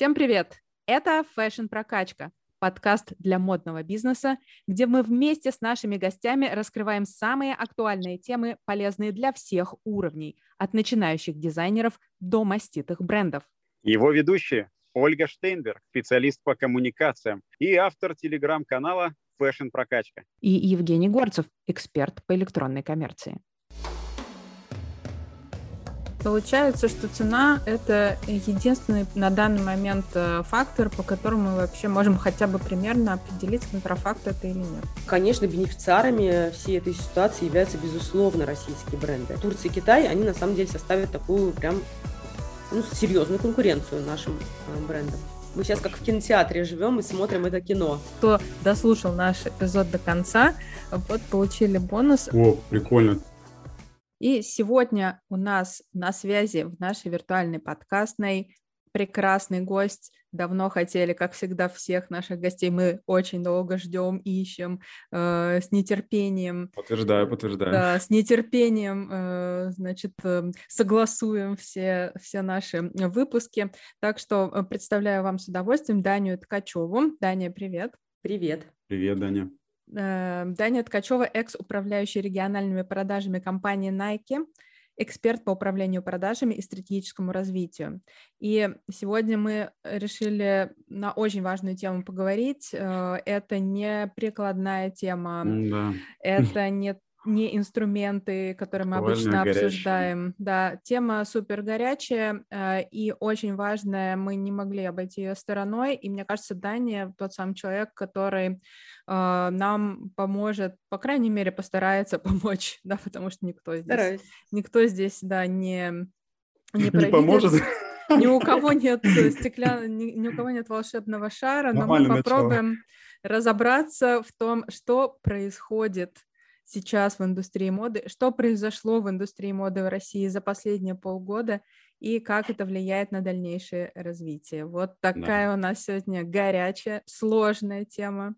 Всем привет! Это Fashion Прокачка, подкаст для модного бизнеса, где мы вместе с нашими гостями раскрываем самые актуальные темы, полезные для всех уровней, от начинающих дизайнеров до маститых брендов. Его ведущие Ольга Штейнберг, специалист по коммуникациям и автор телеграм-канала Fashion Прокачка. И Евгений Горцев, эксперт по электронной коммерции. Получается, что цена – это единственный на данный момент э, фактор, по которому мы вообще можем хотя бы примерно определить, контрафакт это или нет. Конечно, бенефициарами всей этой ситуации являются, безусловно, российские бренды. Турция и Китай, они на самом деле составят такую прям ну, серьезную конкуренцию нашим э, брендам. Мы сейчас как в кинотеатре живем и смотрим это кино. Кто дослушал наш эпизод до конца, вот получили бонус. О, прикольно. И сегодня у нас на связи в нашей виртуальной подкастной прекрасный гость. Давно хотели, как всегда, всех наших гостей мы очень долго ждем, ищем, э, с нетерпением. Подтверждаю, подтверждаю. Да, с нетерпением, э, значит, э, согласуем все, все наши выпуски. Так что э, представляю вам с удовольствием Даню Ткачеву. Даня, привет. Привет. Привет, Даня. Э, Даня Ткачева, экс-управляющий региональными продажами компании Nike, эксперт по управлению продажами и стратегическому развитию. И сегодня мы решили на очень важную тему поговорить. Э, это не прикладная тема, да. это не не инструменты, которые мы обычно горячая. обсуждаем. Да, тема супер горячая э, и очень важная. Мы не могли обойти ее стороной. И мне кажется, Дания тот самый человек, который э, нам поможет, по крайней мере, постарается помочь, да, потому что никто здесь, Стараюсь. никто здесь, да, не не, не поможет. Ни у кого нет стекля... ни, ни у кого нет волшебного шара, но мы попробуем начало. разобраться в том, что происходит сейчас в индустрии моды, что произошло в индустрии моды в России за последние полгода и как это влияет на дальнейшее развитие. Вот такая да. у нас сегодня горячая, сложная тема.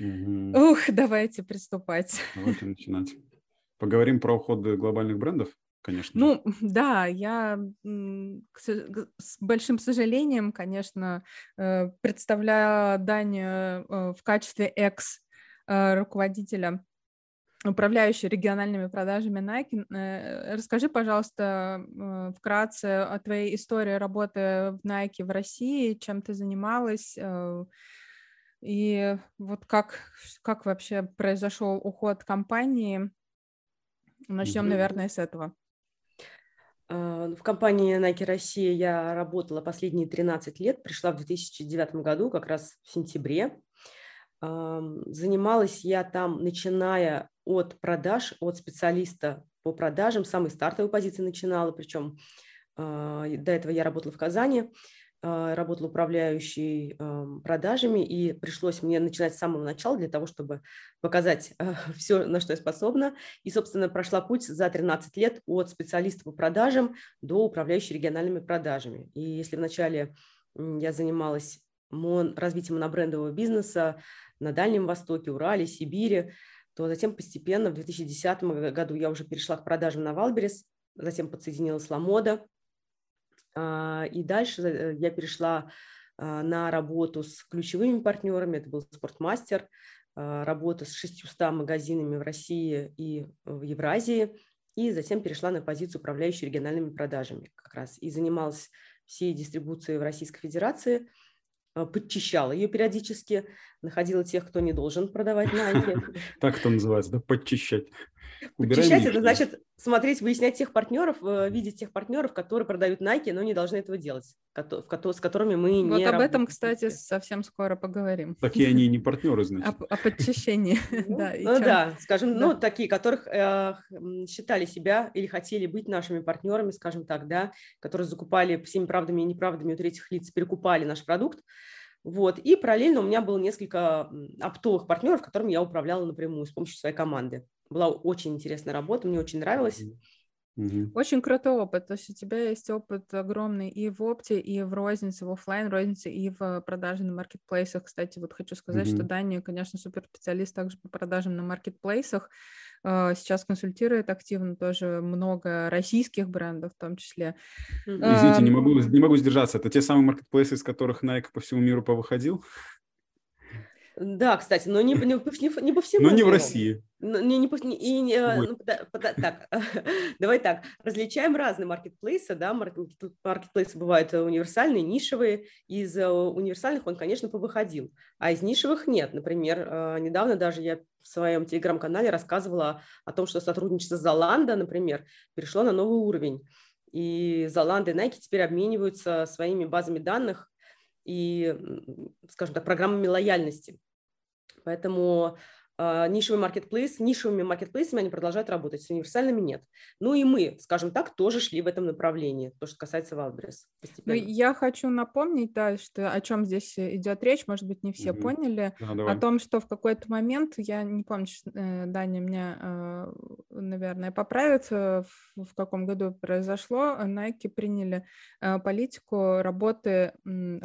Угу. Ух, давайте приступать. Давайте начинать. Поговорим про уходы глобальных брендов, конечно. Ну, да, я с большим сожалением, конечно, э, представляю Данию э, в качестве экс-руководителя управляющий региональными продажами Nike. Э, расскажи, пожалуйста, э, вкратце о твоей истории работы в Nike в России, чем ты занималась, э, и вот как, как вообще произошел уход компании. Начнем, наверное, с этого. В компании Nike Россия я работала последние 13 лет, пришла в 2009 году, как раз в сентябре. Занималась я там, начиная от продаж, от специалиста по продажам, самой стартовой позиции начинала, причем а, до этого я работала в Казани, а, работала управляющей продажами, и пришлось мне начинать с самого начала для того, чтобы показать все, на что я способна. И, собственно, прошла путь за 13 лет от специалиста по продажам до управляющей региональными продажами. И если вначале я занималась мон, развитием монобрендового бизнеса на Дальнем Востоке, Урале, Сибири, то затем постепенно в 2010 году я уже перешла к продажам на Wildberries, затем подсоединилась Ламода, а, и дальше э, я перешла а, на работу с ключевыми партнерами, это был Спортмастер, а, работа с 600 магазинами в России и в Евразии, и затем перешла на позицию управляющей региональными продажами как раз, и занималась всей дистрибуцией в Российской Федерации – подчищала ее периодически, находила тех, кто не должен продавать Nike. Так это называется, да, подчищать. Подчищать – это значит смотреть, выяснять тех партнеров, э, видеть тех партнеров, которые продают Nike, но не должны этого делать, с которыми мы вот не Вот об этом, кстати, совсем скоро поговорим. Такие они не партнеры, значит. О, подчищении, ну, да. Ну да, скажем, ну такие, которых э, считали себя или хотели быть нашими партнерами, скажем так, да, которые закупали всеми правдами и неправдами у третьих лиц, перекупали наш продукт, вот. И параллельно у меня было несколько оптовых партнеров, которыми я управляла напрямую с помощью своей команды. Была очень интересная работа, мне очень нравилось. Угу. Очень крутой опыт. То есть у тебя есть опыт огромный и в опте, и в рознице, в офлайн рознице, и в продаже на маркетплейсах. Кстати, вот хочу сказать, угу. что Дания, конечно, супер специалист также по продажам на маркетплейсах. э, сейчас консультирует активно тоже много российских брендов в том числе. Извините, не могу, не могу сдержаться. Это те самые маркетплейсы, из которых Nike по всему миру повыходил? Да, кстати, но не, не, не, не по всему. Но не в России. Не, не, не, и, не, э, ну, да, так, давай так, различаем разные маркетплейсы, да, маркетплейсы бывают универсальные, нишевые, из э, универсальных он, конечно, повыходил, а из нишевых нет, например, э, недавно даже я в своем телеграм-канале рассказывала о том, что сотрудничество Zalando, например, перешло на новый уровень, и Zalando и Nike теперь обмениваются своими базами данных и, скажем так, программами лояльности. Поэтому нишевый маркетплейс, нишевыми маркетплейсами они продолжают работать, с универсальными нет. Ну и мы, скажем так, тоже шли в этом направлении, то, что касается Wildberries. Ну, я хочу напомнить, да, что о чем здесь идет речь, может быть, не все угу. поняли, да, о том, что в какой-то момент, я не помню, э, Даня меня, э, наверное, поправит, э, в каком году произошло, Nike приняли политику работы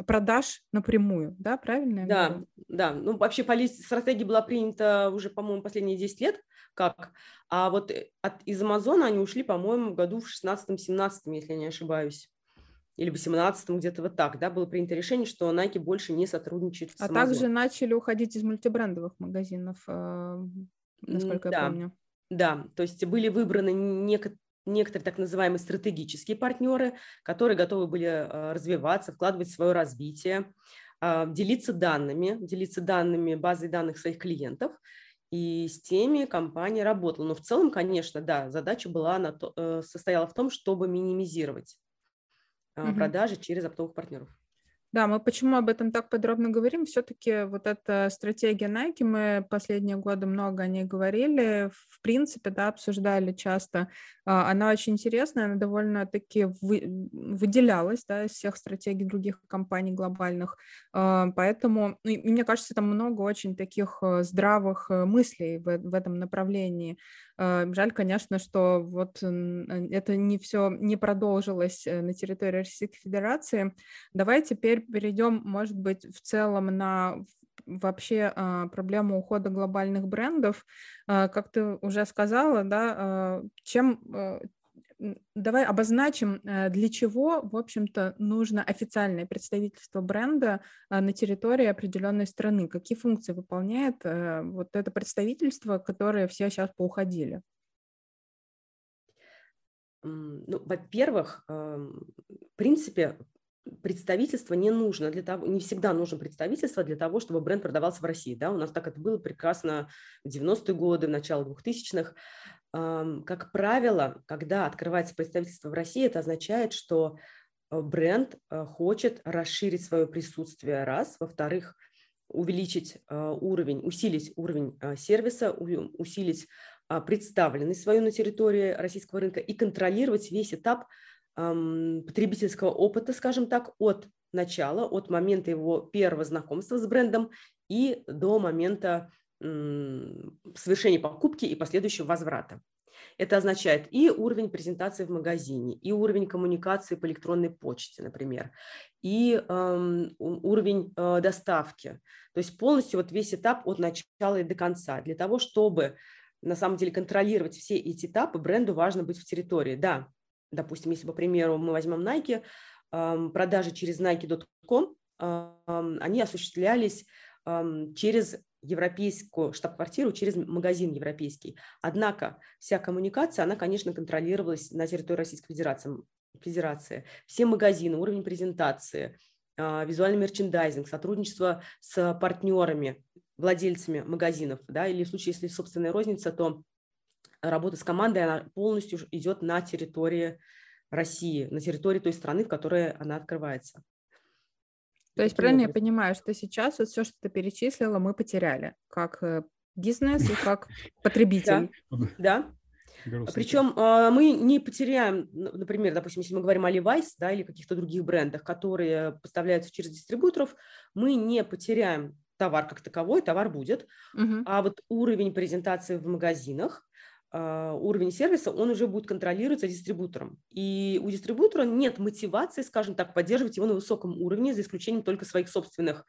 продаж напрямую, да, правильно? Да, да, ну вообще стратегия была принята уже, по-моему, последние 10 лет, как, а вот э, от, из Амазона они ушли, по-моему, году в 16-17, если я не ошибаюсь или в 18 где-то вот так, да, было принято решение, что Nike больше не сотрудничает с А также начали уходить из мультибрендовых магазинов, э, насколько да, я помню. Да, то есть были выбраны некоторые некоторые так называемые стратегические партнеры, которые готовы были э, развиваться, вкладывать в свое развитие. А, делиться данными, делиться данными, базой данных своих клиентов, и с теми компания работала. Но в целом, конечно, да, задача была на то, э, состояла в том, чтобы минимизировать угу. продажи через оптовых партнеров. Да, мы почему об этом так подробно говорим? Все-таки вот эта стратегия Nike, мы последние годы много о ней говорили, в принципе, да, обсуждали часто. А, она очень интересная, она довольно-таки вы, выделялась, да, из всех стратегий других компаний глобальных. А, поэтому, ну, мне кажется, там много очень таких э, здравых э, мыслей в этом направлении. А, жаль, конечно, что вот это не все не продолжилось э, на территории Российской Федерации. Давай теперь перейдем, может быть, в целом на вообще а, проблему ухода глобальных брендов. А, как ты уже сказала, да, чем давай обозначим, э, для чего, в общем-то, нужно официальное представительство бренда на территории определенной страны. Какие функции выполняет э, вот это представительство, которое все сейчас поуходили? Ну, во-первых, в принципе, представительство не нужно для того, не всегда нужно представительство для того, чтобы бренд продавался в России. Да? У нас так это было прекрасно в 90-е годы, в начало 2000-х. Как правило, когда открывается представительство в России, это означает, что э, бренд э, хочет расширить свое присутствие, раз. Во-вторых, увеличить э, уровень, усилить уровень сервиса, усилить представленность свою на территории российского рынка и контролировать весь этап потребительского опыта, скажем так, от начала, от момента его первого знакомства с брендом и до момента совершения покупки и последующего возврата. Это означает и уровень презентации в магазине, и уровень коммуникации по электронной почте, например, и э, уровень э, доставки. То есть полностью вот весь этап от начала и до конца. Для того, чтобы на самом деле контролировать все эти этапы, бренду важно быть в территории. Да, допустим, если, по примеру, мы возьмем Nike, продажи через nike.com, они осуществлялись через европейскую штаб-квартиру через магазин европейский. Однако вся коммуникация, она, конечно, контролировалась на территории Российской Федерации. Федерации. Все магазины, уровень презентации, а, визуальный мерчендайзинг, сотрудничество с партнерами, владельцами магазинов, да, или в случае, если собственная розница, то работа с командой она полностью идет на территории России, на территории той страны, в которой она открывается. То есть правильно я понимаю, что сейчас вот все, что ты перечислила, мы потеряли, как э, бизнес и как потребитель. Да. Причем а, мы не потеряем, например, допустим, если мы говорим о Levi's да, или каких-то других брендах, которые поставляются через дистрибуторов, мы не потеряем товар как таковой, товар будет, угу. а вот уровень презентации в магазинах уровень сервиса, он уже будет контролироваться дистрибутором. И у дистрибутора нет мотивации, скажем так, поддерживать его на высоком уровне, за исключением только своих собственных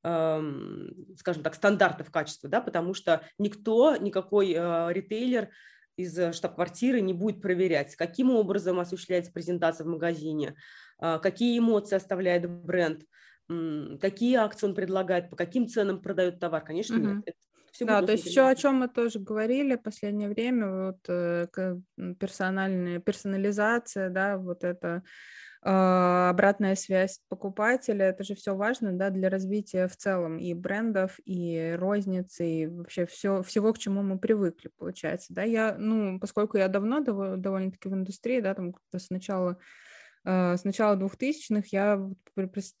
скажем так, стандартов качества, да, потому что никто, никакой э, ритейлер из штаб-квартиры не будет проверять, каким образом осуществляется презентация в магазине, а, какие эмоции оставляет бренд, какие акции он предлагает, по каким ценам продает товар. Конечно, угу. нет. Все да, то есть еще о чем мы тоже говорили в последнее время, вот э, персональная персонализация, да, вот это а, обратная связь покупателя, это же все важно, да, для развития в целом и брендов, и розницы, и вообще все, всего, к чему мы привыкли, получается, да, я, ну, поскольку я давно довольно-таки в индустрии, да, там сначала с начала 2000-х я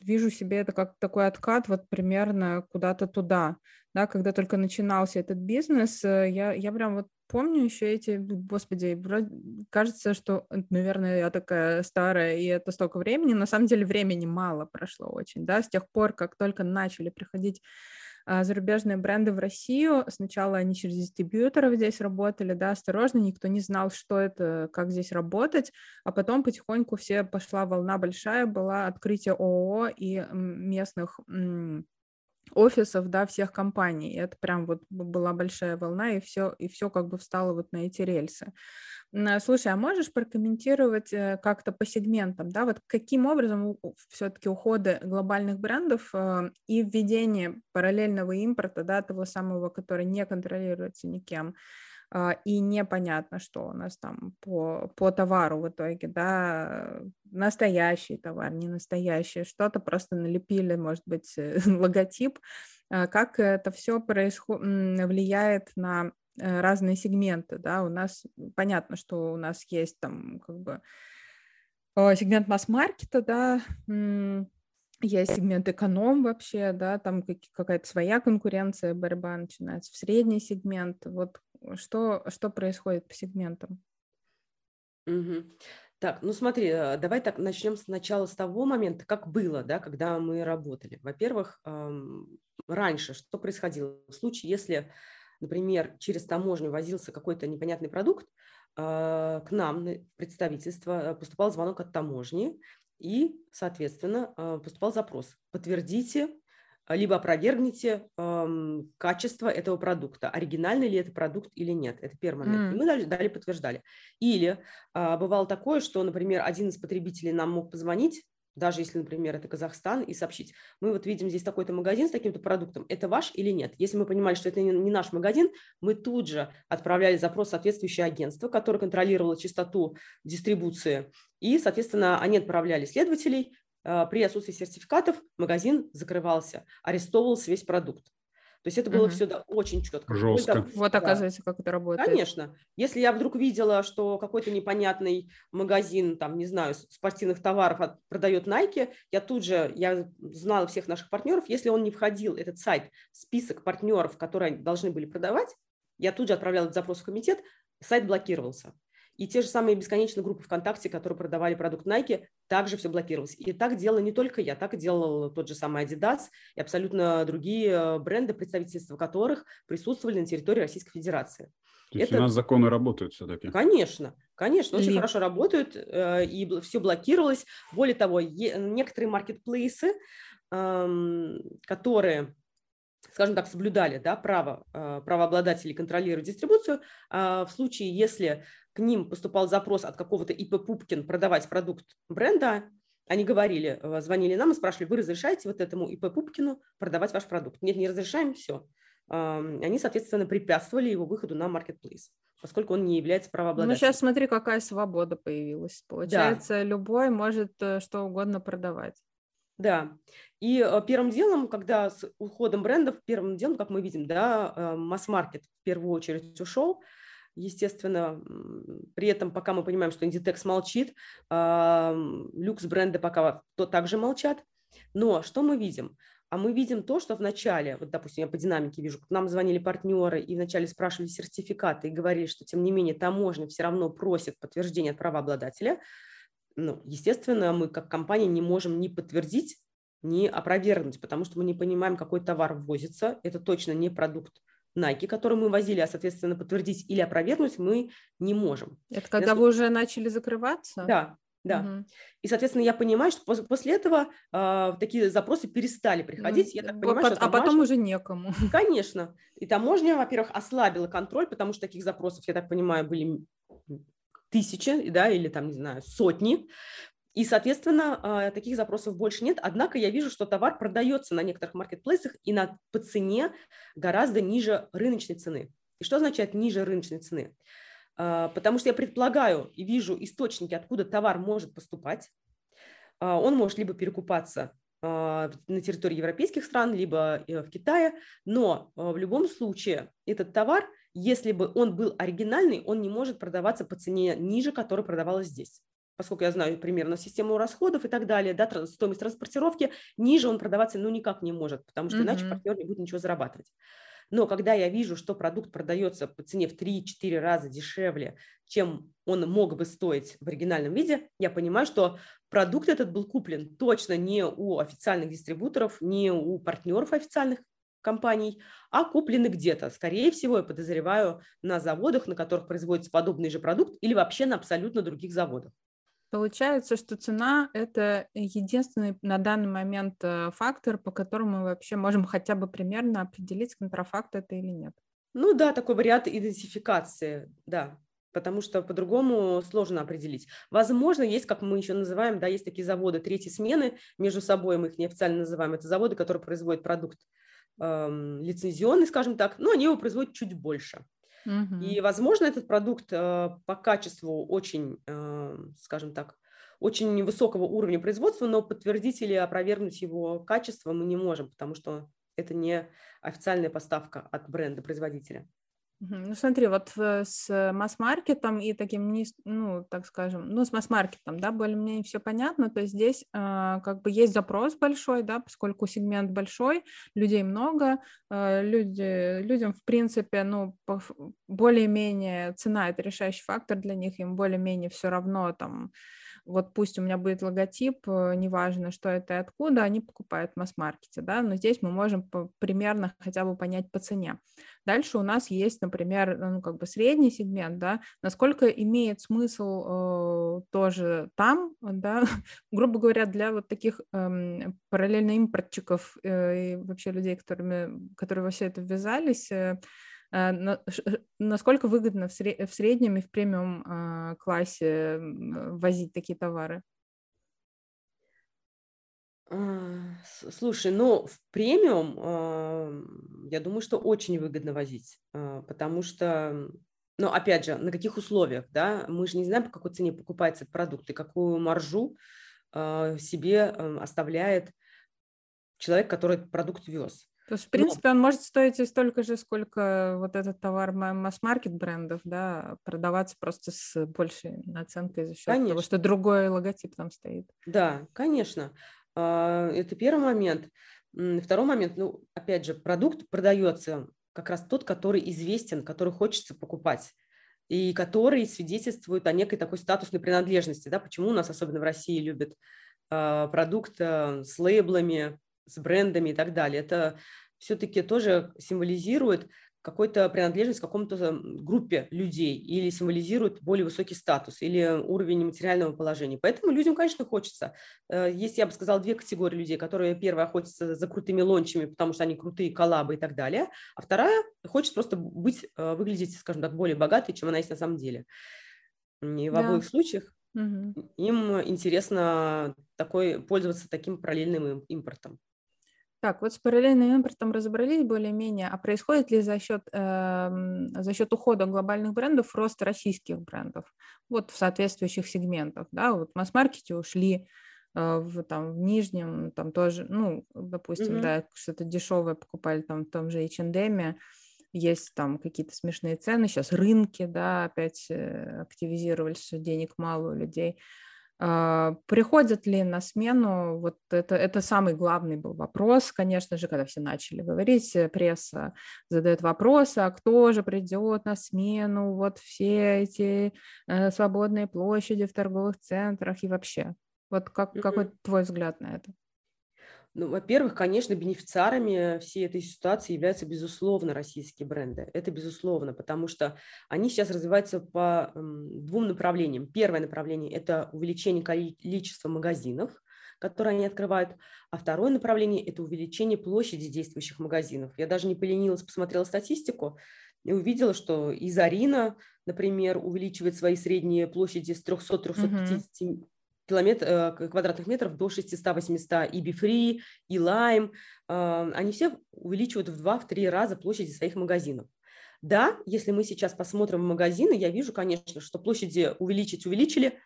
вижу себе это как такой откат вот примерно куда-то туда, да, когда только начинался этот бизнес, э, я, я прям вот помню еще эти, господи, кажется, что, наверное, я такая старая, и это столько времени, на самом деле времени мало прошло очень, да, с тех пор, как только начали приходить зарубежные бренды в Россию. Сначала они через дистрибьюторов здесь работали, да, осторожно, никто не знал, что это, как здесь работать, а потом потихоньку все пошла волна большая, была открытие ООО и местных офисов, да, всех компаний. Это прям вот была большая волна, и все, и все как бы встало вот на эти рельсы. Слушай, а можешь прокомментировать э, как-то по сегментам, да, вот каким образом все-таки уходы глобальных брендов э, и введение параллельного импорта, да, того самого, который не контролируется никем, а, и непонятно, что у нас там по, по товару в итоге, да, настоящий товар, не настоящий, что-то просто налепили, может быть, логотип, а, как это все происход... влияет на э, разные сегменты, да, у нас понятно, что у нас есть там как бы сегмент масс-маркета, да, есть сегмент эконом вообще, да, там какая-то своя конкуренция, борьба начинается в средний сегмент. Вот что, что происходит по сегментам? Угу. Так, ну смотри, э, давай так начнем сначала с того момента, как было, да, когда мы работали. Во-первых, раньше что происходило? В случае, если, например, через таможню возился какой-то непонятный продукт, а, к нам в представительство э, поступал звонок от таможни, и, соответственно, поступал запрос. Подтвердите либо опровергните эм, качество этого продукта, оригинальный ли это продукт или нет. Это первый момент. Mm. И мы далее, далее подтверждали. Или э, бывало такое, что, например, один из потребителей нам мог позвонить, даже если, например, это Казахстан, и сообщить, мы вот видим здесь такой-то магазин с таким-то продуктом, это ваш или нет? Если мы понимали, что это не наш магазин, мы тут же отправляли запрос в соответствующее агентство, которое контролировало частоту дистрибуции, и, соответственно, они отправляли следователей, при отсутствии сертификатов магазин закрывался, арестовывался весь продукт. То есть это было угу. все да, очень четко. Жестко. Вот да. оказывается, как это работает. Конечно. Если я вдруг видела, что какой-то непонятный магазин, там, не знаю, спортивных товаров продает Nike, я тут же, я знала всех наших партнеров, если он не входил, этот сайт, в список партнеров, которые должны были продавать, я тут же отправляла этот запрос в комитет, сайт блокировался. И те же самые бесконечные группы ВКонтакте, которые продавали продукт Nike, также все блокировалось. И так делала не только я, так делал тот же самый Adidas и абсолютно другие э, бренды, представительства которых присутствовали на территории Российской Федерации. То есть Это... у нас законы работают все-таки? Конечно, конечно, очень Ли... хорошо работают, э, и все блокировалось. Более того, некоторые маркетплейсы, эм, которые скажем так, соблюдали да, право э, правообладателей контролировать дистрибуцию, а в случае, если к ним поступал запрос от какого-то ИП Пупкин продавать продукт бренда, они говорили, э, звонили нам и спрашивали, вы разрешаете вот этому ИП Пупкину продавать ваш продукт? Нет, не разрешаем, все. Они, соответственно, препятствовали его выходу на маркетплейс, поскольку он не является правообладателем. Ну, сейчас смотри, какая свобода появилась. Получается, да. любой может э, что угодно продавать. Да. И э, первым делом, когда с уходом брендов, первым делом, как мы видим, да, масс-маркет в первую очередь ушел, Естественно, при этом пока мы понимаем, что Inditex молчит, люкс-бренды пока то также молчат. Но что мы видим? А мы видим то, что в начале, вот, допустим, я по динамике вижу, нам звонили партнеры и вначале спрашивали сертификаты и говорили, что, тем не менее, таможня все равно просит подтверждение от правообладателя. Ну, естественно, мы как компания не можем ни подтвердить, ни опровергнуть, потому что мы не понимаем, какой товар ввозится. Это точно не продукт Nike, который мы возили, а, соответственно, подтвердить или опровергнуть мы не можем. Это когда Если... вы уже начали закрываться? Да, Да. Угу. И, соответственно, я понимаю, что после этого э, такие запросы перестали приходить. Ну, я так понимаю, что а потом уже некому. Конечно. И таможня, во-первых, ослабила контроль, потому что таких запросов, я так понимаю, были тысячи, да, или там, не знаю, сотни. И, соответственно, а, таких запросов больше нет. Однако я вижу, что товар продается на некоторых маркетплейсах и на, по цене гораздо ниже рыночной цены. И что означает ниже рыночной цены? А, потому что я предполагаю и вижу источники, откуда товар может поступать. А, он может либо перекупаться на территории европейских стран, либо э, в Китае, но в любом случае этот товар, если бы он был оригинальный, он не может продаваться по цене ниже, которая продавалась здесь поскольку я знаю примерно систему расходов и так далее, да, стоимость транспортировки, ниже он продаваться ну никак не может, потому что mm-hmm. иначе партнер не будет ничего зарабатывать. Но когда я вижу, что продукт продается по цене в 3-4 раза дешевле, чем он мог бы стоить в оригинальном виде, я понимаю, что продукт этот был куплен точно не у официальных дистрибуторов, не у партнеров официальных компаний, а куплены где-то. Скорее всего, я подозреваю, на заводах, на которых производится подобный же продукт, или вообще на абсолютно других заводах. Получается, что цена – это единственный на данный момент э, фактор, по которому мы вообще можем хотя бы примерно определить, контрафакт это или нет. Ну да, такой вариант идентификации, да, потому что по-другому сложно определить. Возможно, есть, как мы еще называем, да, есть такие заводы третьей смены между собой, мы их неофициально называем, это заводы, которые производят продукт эм, лицензионный, скажем так, но они его производят чуть больше. И, возможно, этот продукт э, по качеству очень, э, скажем так, очень высокого уровня производства, но подтвердить или опровергнуть его качество мы не можем, потому что это не официальная поставка от бренда-производителя. Ну, смотри, вот э, с масс-маркетом и таким, ну, так скажем, ну, с масс-маркетом, да, более-менее все понятно, то есть здесь э, как бы есть запрос большой, да, поскольку сегмент большой, людей много, э, люди, людям, в принципе, ну, более-менее цена – это решающий фактор для них, им более-менее все равно, там, вот пусть у меня будет логотип, э, неважно, что это и откуда, они покупают в масс-маркете, да, но здесь мы можем примерно хотя бы понять по цене. Дальше у нас есть, например, ну, как бы средний сегмент, да, насколько имеет смысл э, тоже там, да, грубо говоря, для вот таких э, параллельно импортчиков э, и вообще людей, которыми, которые во все это ввязались, э, насколько выгодно в среднем и в премиум а, классе возить такие товары? А, слушай, ну в премиум а, я думаю, что очень выгодно возить, потому что, ну опять же, на каких условиях, да, мы же не знаем, по какой цене покупается продукт и какую маржу себе оставляет человек, который продукт вез. То есть, в принципе, Но... он может стоить столько же, сколько вот этот товар масс-маркет брендов, да, продаваться просто с большей наценкой за счет конечно. того, что другой логотип там стоит. Да, конечно. А, это первый момент. Второй момент, ну, опять же, продукт продается как раз тот, который известен, который хочется покупать и который свидетельствует о некой такой статусной принадлежности, да, почему у нас, особенно в России, любят а, продукт а, с лейблами, с брендами и так далее. Это все-таки тоже символизирует какой-то принадлежность к какому-то группе людей или символизирует более высокий статус или уровень материального положения. Поэтому людям, конечно, хочется. Э, есть, я бы сказала, две категории людей, которые, первая, охотятся за крутыми лончами, потому что они крутые коллабы и так далее, а вторая хочет просто быть, э, выглядеть, скажем так, более богатой, чем она есть на самом деле. И в да. обоих случаях угу. им интересно такой, пользоваться таким параллельным импортом. Так, вот с параллельным импортом разобрались более-менее, а происходит ли за счет, э, за счет ухода глобальных брендов рост российских брендов, вот в соответствующих сегментах, да, вот в масс-маркете ушли, э, в, там, в нижнем, там тоже, ну, допустим, mm-hmm. да, что-то дешевое покупали там в том же H&M, есть там какие-то смешные цены, сейчас рынки, да, опять э, активизировались, денег мало у людей, приходят ли на смену, вот это, это самый главный был вопрос, конечно же, когда все начали говорить, э, пресса задает вопросы, а кто же придет на смену, вот все эти э, свободные площади в торговых центрах и вообще. Вот как, mm-hmm. какой твой взгляд на это? Ну, во-первых, конечно, бенефициарами всей этой ситуации являются, безусловно, российские бренды. Это безусловно, потому что они сейчас развиваются по двум направлениям. Первое направление – это увеличение количества магазинов, которые они открывают, а второе направление – это увеличение площади действующих магазинов. Я даже не поленилась, посмотрела статистику и увидела, что и Зарина, например, увеличивает свои средние площади с 300-350 угу километр, э, квадратных метров до 600-800. И Бифри, и Лайм, э, они все увеличивают в 2-3 раза площади своих магазинов. Да, если мы сейчас посмотрим магазины, я вижу, конечно, что площади увеличить увеличили,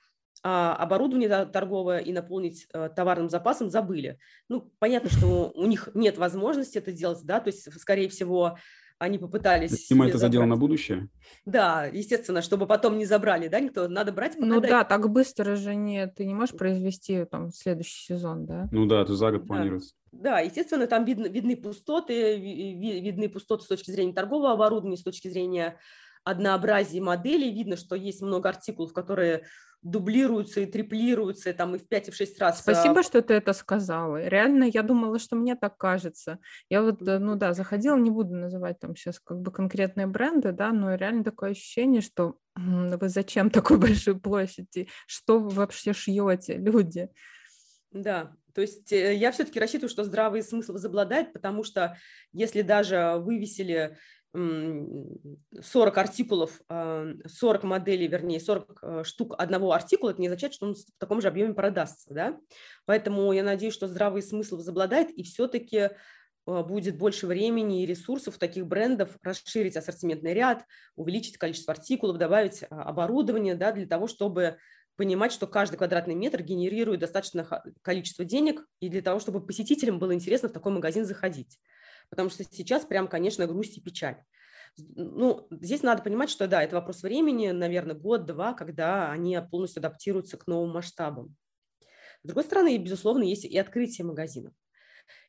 а оборудование торговое и наполнить э, товарным запасом забыли. Ну, понятно, что у них нет возможности это делать, да, то есть, скорее всего, они попытались... Снимать это задел на будущее? Да, естественно, чтобы потом не забрали, да, никто, надо брать, Ну да, так быстро же не, ты не можешь произвести там следующий сезон, да? Ну да, это за год да. планируется. Да, естественно, там видно, видны пустоты, видны пустоты с точки зрения торгового оборудования, с точки зрения однообразия моделей. Видно, что есть много артикулов, которые дублируются и триплируются там и в 5 и в 6 раз. Спасибо, а, что ты это сказала. Реально, я думала, что мне так кажется. Я вот, э, ну да, заходила, не буду называть там сейчас как бы конкретные бренды, да, но реально такое ощущение, что вы зачем такой большой площади? Что вы вообще шьете, люди? Да, то есть э, я все-таки рассчитываю, что здравый смысл возобладает, потому что если даже вывесили 40 артикулов, 40 а, моделей, вернее, 40 э, штук одного артикула, это не означает, что он в таком же объеме продастся, да? Поэтому я надеюсь, что здравый смысл возобладает, и все-таки а, будет больше времени и ресурсов таких брендов расширить ассортиментный ряд, увеличить количество артикулов, добавить а, оборудование, да, для того, чтобы понимать, что каждый квадратный метр генерирует достаточное количество денег, и для того, чтобы посетителям было интересно в такой магазин заходить потому что сейчас прям, конечно, грусть и печаль. Ну, здесь надо понимать, что да, это вопрос времени, наверное, год-два, когда они полностью адаптируются к новым масштабам. С другой стороны, безусловно, есть и открытие магазинов.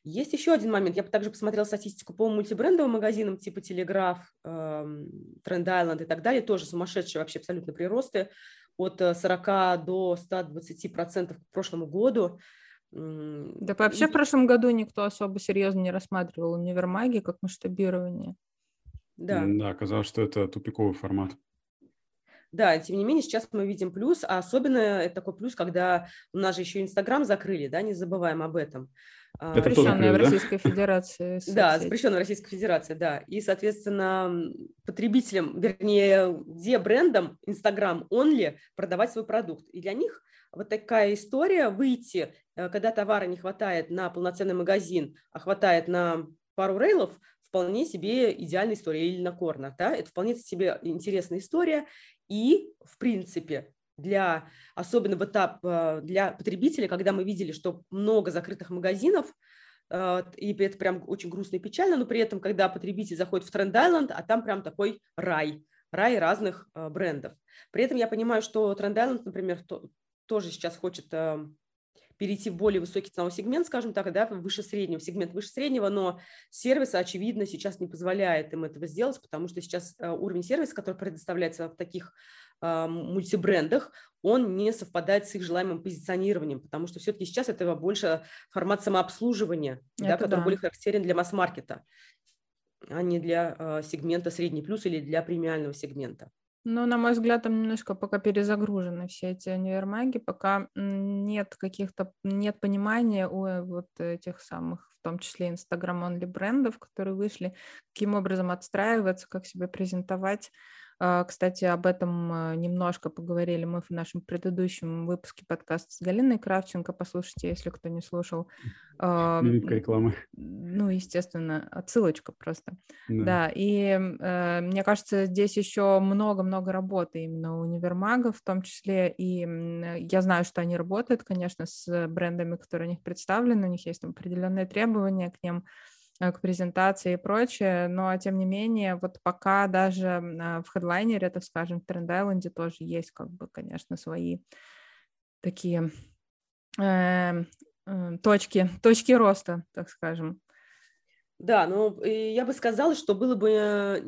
Есть еще один момент. Я также посмотрела статистику по мультибрендовым магазинам типа Телеграф, Тренд Айленд и так далее. Тоже сумасшедшие вообще абсолютно приросты от 40 э, до 120 процентов к прошлому году. Да вообще в прошлом году никто особо серьезно не рассматривал универмаги как масштабирование. Да. Да, оказалось, что это тупиковый формат. Да, тем не менее, сейчас мы видим плюс, а особенно это такой плюс, когда у нас же еще Инстаграм закрыли, да, не забываем об этом. Это запрещенная в Российской Федерации. Да, запрещенная в Российской Федерации, да. И, соответственно, потребителям, вернее, где брендам Инстаграм only продавать свой продукт. И для них вот такая история выйти, э, когда товара не хватает на полноценный магазин, а хватает на пару рейлов, вполне себе идеальная история или на корнер, да, это вполне себе интересная история, и, в принципе, для, особенно в этап э, для потребителя, когда мы видели, что много закрытых магазинов, э, и это прям очень грустно и печально, но при этом, когда потребитель заходит в Тренд Айленд, а там прям такой рай, рай разных брендов. При этом я понимаю, что Тренд Айленд, например, тоже сейчас хочет э, перейти в более высокий ценовой сегмент, скажем так, да, выше среднего, сегмент выше среднего, но сервис, очевидно, сейчас не позволяет им этого сделать, потому что сейчас э, уровень сервиса, который предоставляется в таких э, мультибрендах, он не совпадает с их желаемым позиционированием, потому что все-таки сейчас это больше формат самообслуживания, да, который да. более характерен для масс-маркета, а не для сегмента средний плюс или для премиального сегмента. Ну, на мой взгляд, там немножко пока перезагружены все эти универмаги, пока нет каких-то, нет понимания у вот этих самых, в том числе инстаграм-онли брендов, которые вышли, каким образом отстраиваться, как себя презентовать. А, кстати, об этом а, немножко поговорили мы в нашем предыдущем выпуске подкаста с Галиной Кравченко. Послушайте, если кто не слушал. А, Минутка рекламы. Ну, естественно, отсылочка просто. Да, да и э, мне кажется, здесь еще много-много работы именно у универмагов, в том числе и я знаю, что они работают, конечно, с брендами, которые у них представлены, у них есть там определенные требования к ним, Э, к презентации и прочее, но тем не менее, вот пока даже а, в хедлайнере, так скажем, в Тренд тоже есть, как бы, конечно, свои такие э, э, точки, точки роста, так скажем. Да, ну я бы сказала, что было бы,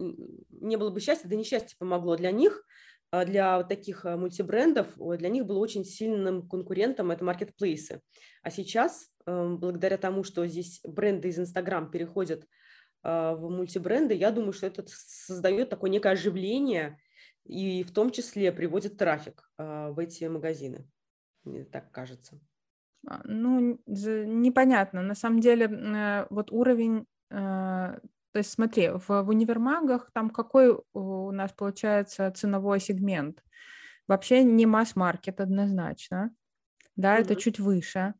не было бы счастья, да несчастье помогло для них, а, для вот таких а, мультибрендов, для них был очень сильным конкурентом это маркетплейсы. А сейчас, эм, благодаря тому, что здесь бренды из Инстаграм переходят а, в мультибренды, я думаю, что это создает такое некое оживление и в том числе приводит трафик в эти магазины. Мне так кажется. Ну, непонятно. На самом деле, э, вот уровень э, то есть смотри, в, в универмагах там какой у нас получается ценовой сегмент? Вообще не масс-маркет однозначно, да, mm-hmm. это чуть выше.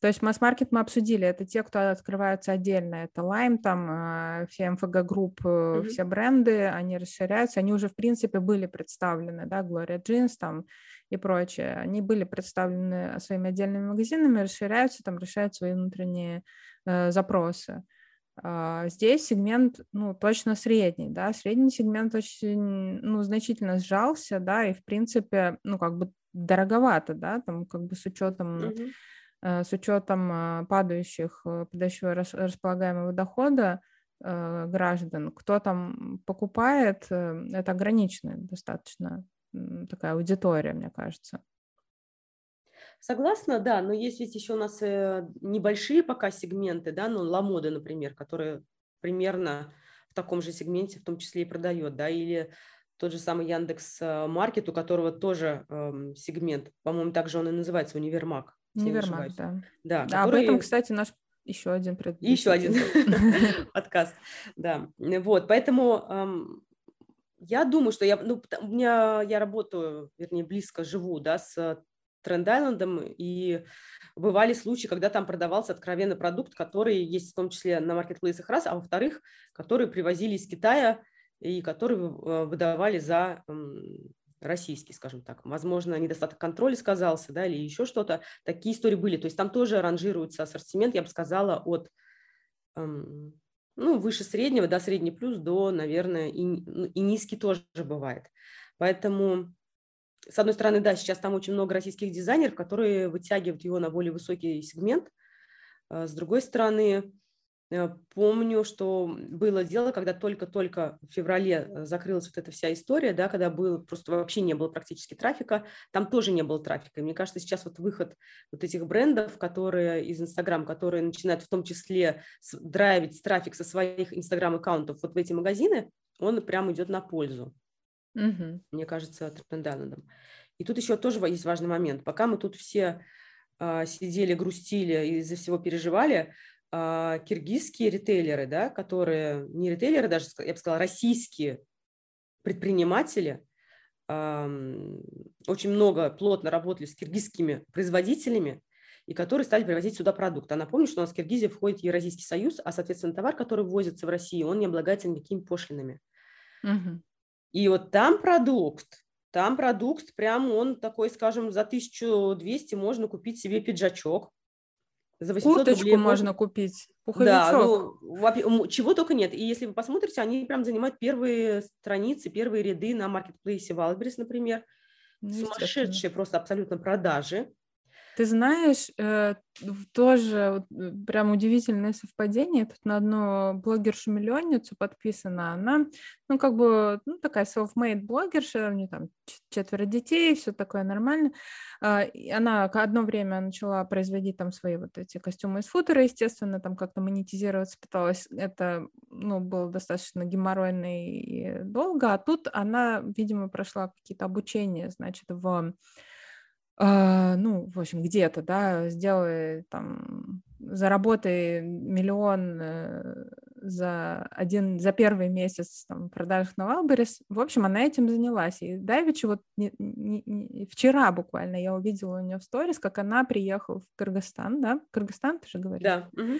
То есть масс-маркет мы обсудили, это те, кто открываются отдельно, это Lime, там э, все МФГ групп, mm-hmm. все бренды, они расширяются, они уже в принципе были представлены, да, Gloria Jeans там и прочее, они были представлены своими отдельными магазинами, расширяются, там решают свои внутренние э, запросы. А, здесь сегмент, ну, точно средний, да, средний сегмент очень, ну, значительно сжался, да, и, в принципе, ну, как бы дороговато, да, там, как бы с учетом, mm-hmm. с учетом а, падающих, э, падающего располагаемого дохода э, граждан, кто там покупает, это ограниченная достаточно такая аудитория, мне кажется. Согласна, да, но есть ведь еще у нас э, небольшие пока сегменты, да, ну, Ламода, например, которые примерно в таком же сегменте в том числе и продает, да, или тот же самый Яндекс э, Маркет, у которого тоже эм, сегмент, по-моему, также он и называется Универмаг. Универмаг, да. Да, да который... об этом, кстати, наш еще один предыдущий. Еще один подкаст, да. Вот, поэтому эм, я думаю, что я, ну, у меня, я работаю, вернее, близко живу, да, с Тренд-Айлендом, и бывали случаи, когда там продавался откровенный продукт, который есть в том числе на маркетплейсах раз, а во-вторых, которые привозили из Китая и которые э, выдавали за российский, скажем так. Возможно, недостаток контроля сказался, да, или еще что-то. Такие истории были. То есть там тоже ранжируется ассортимент, я бы сказала, от ну, выше среднего, да, средний плюс до, наверное, и, и низкий тоже бывает. Поэтому с одной стороны, да, сейчас там очень много российских дизайнеров, которые вытягивают его на более высокий сегмент. А с другой стороны, э, помню, что было дело, когда только-только в феврале э, закрылась вот эта вся история, да, когда был, просто вообще не было практически трафика, там тоже не было трафика. И мне кажется, сейчас вот выход вот этих брендов, которые из Инстаграм, которые начинают в том числе драйвить трафик со своих Инстаграм-аккаунтов вот в эти магазины, он прям идет на пользу. Угу. Мне кажется, трендайлендом. И тут еще тоже есть важный момент. Пока мы тут все а, сидели, грустили и из-за всего переживали, а, киргизские ритейлеры, да, которые, не ритейлеры даже, я бы сказала, российские предприниматели, а, очень много плотно работали с киргизскими производителями, и которые стали привозить сюда продукт. А напомню, что у нас в Киргизии входит Евразийский союз, а, соответственно, товар, который ввозится в Россию, он не облагается никакими пошлинами. Угу. И вот там продукт, там продукт, прям он такой, скажем, за 1200 можно купить себе пиджачок. За 800 Курточку рублей можно купить, пуховичок. Да, ну, чего только нет. И если вы посмотрите, они прям занимают первые страницы, первые ряды на маркетплейсе Wildberries, например. Ну, Сумасшедшие просто абсолютно продажи. Ты знаешь, э, тоже э, прям удивительное совпадение. Тут на одну блогершу-миллионницу подписана. Она, ну, как бы, ну, такая self-made блогерша, у нее там четверо детей, все такое нормально. А, она одно время начала производить там свои вот эти костюмы из футера, естественно, там как-то монетизироваться пыталась. Это, ну, было достаточно геморройно и долго. А тут она, видимо, прошла какие-то обучения, значит, в ну, в общем, где-то, да, сделай там, заработай миллион э, за один, за первый месяц там, продаж на Wildberries. В общем, она этим занялась. И давеча вот не, не, не, вчера буквально я увидела у нее в сторис, как она приехала в Кыргызстан, да? Кыргызстан, ты же говоришь? Да. Угу.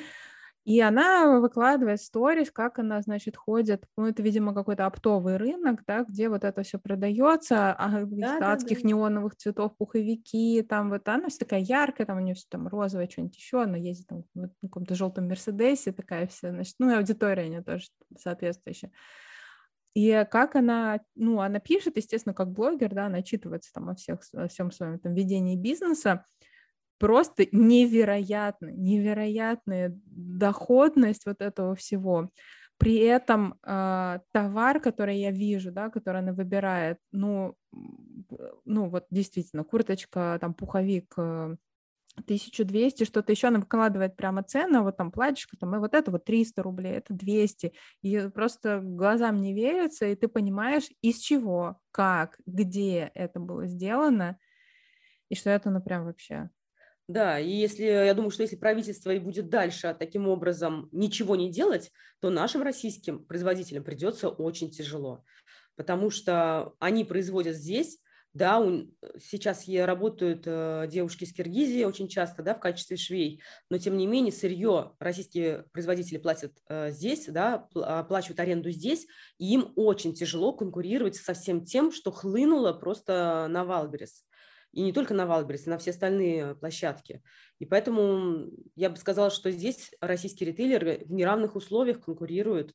И она выкладывает сторис, как она, значит, ходит, ну, это, видимо, какой-то оптовый рынок, да, где вот это все продается, а да, адских да. неоновых цветов пуховики, там вот она вся такая яркая, там у нее все там розовое, что-нибудь еще, она ездит там в каком-то желтом Мерседесе, такая вся, значит, ну, и аудитория у нее тоже соответствующая. И как она, ну, она пишет, естественно, как блогер, да, она отчитывается там о всех, о всем своем там ведении бизнеса, просто невероятно, невероятная доходность вот этого всего. При этом э, товар, который я вижу, да, который она выбирает, ну, ну вот действительно, курточка, там пуховик, э, 1200, что-то еще, она выкладывает прямо цену, вот там платьишко, там, и вот это вот 300 рублей, это 200, и просто глазам не верится, и ты понимаешь, из чего, как, где это было сделано, и что это, ну, прям вообще да, и если, я думаю, что если правительство и будет дальше таким образом ничего не делать, то нашим российским производителям придется очень тяжело, потому что они производят здесь, да, у, сейчас работают э, девушки из Киргизии очень часто, да, в качестве швей, но тем не менее сырье российские производители платят э, здесь, да, оплачивают аренду здесь, и им очень тяжело конкурировать со всем тем, что хлынуло просто на Wildberries. И не только на Wildberries, на все остальные площадки. И поэтому я бы сказала, что здесь российские ритейлеры в неравных условиях конкурируют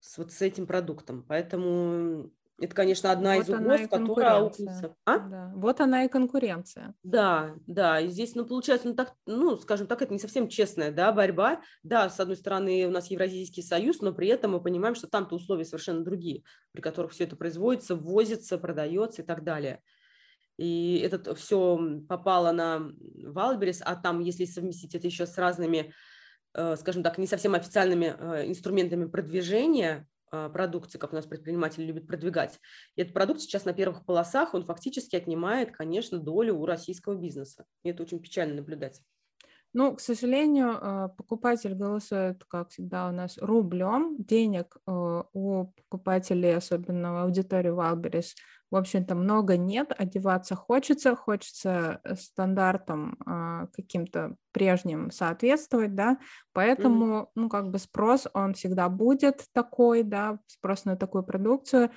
с, вот с этим продуктом. Поэтому это, конечно, одна вот из угроз, которая аукнется. А? Да. Вот она и конкуренция. Да, да. И здесь, ну, получается, ну, так, ну, скажем так, это не совсем честная да, борьба. Да, с одной стороны, у нас Евразийский союз, но при этом мы понимаем, что там-то условия совершенно другие, при которых все это производится, ввозится, продается и так далее и это все попало на Wildberries, а там, если совместить это еще с разными, э, скажем так, не совсем официальными э, инструментами продвижения э, продукции, как у нас предприниматели любят продвигать, и этот продукт сейчас на первых полосах, он фактически отнимает, конечно, долю у российского бизнеса. И это очень печально наблюдать. Ну, к сожалению, покупатель голосует, как всегда, у нас рублем. Денег у покупателей, особенно аудитории Wildberries, в общем-то, много нет, одеваться хочется, хочется э, стандартам э, каким-то прежним соответствовать, да, поэтому, mm-hmm. ну, как бы спрос, он всегда будет такой, да, спрос на такую продукцию,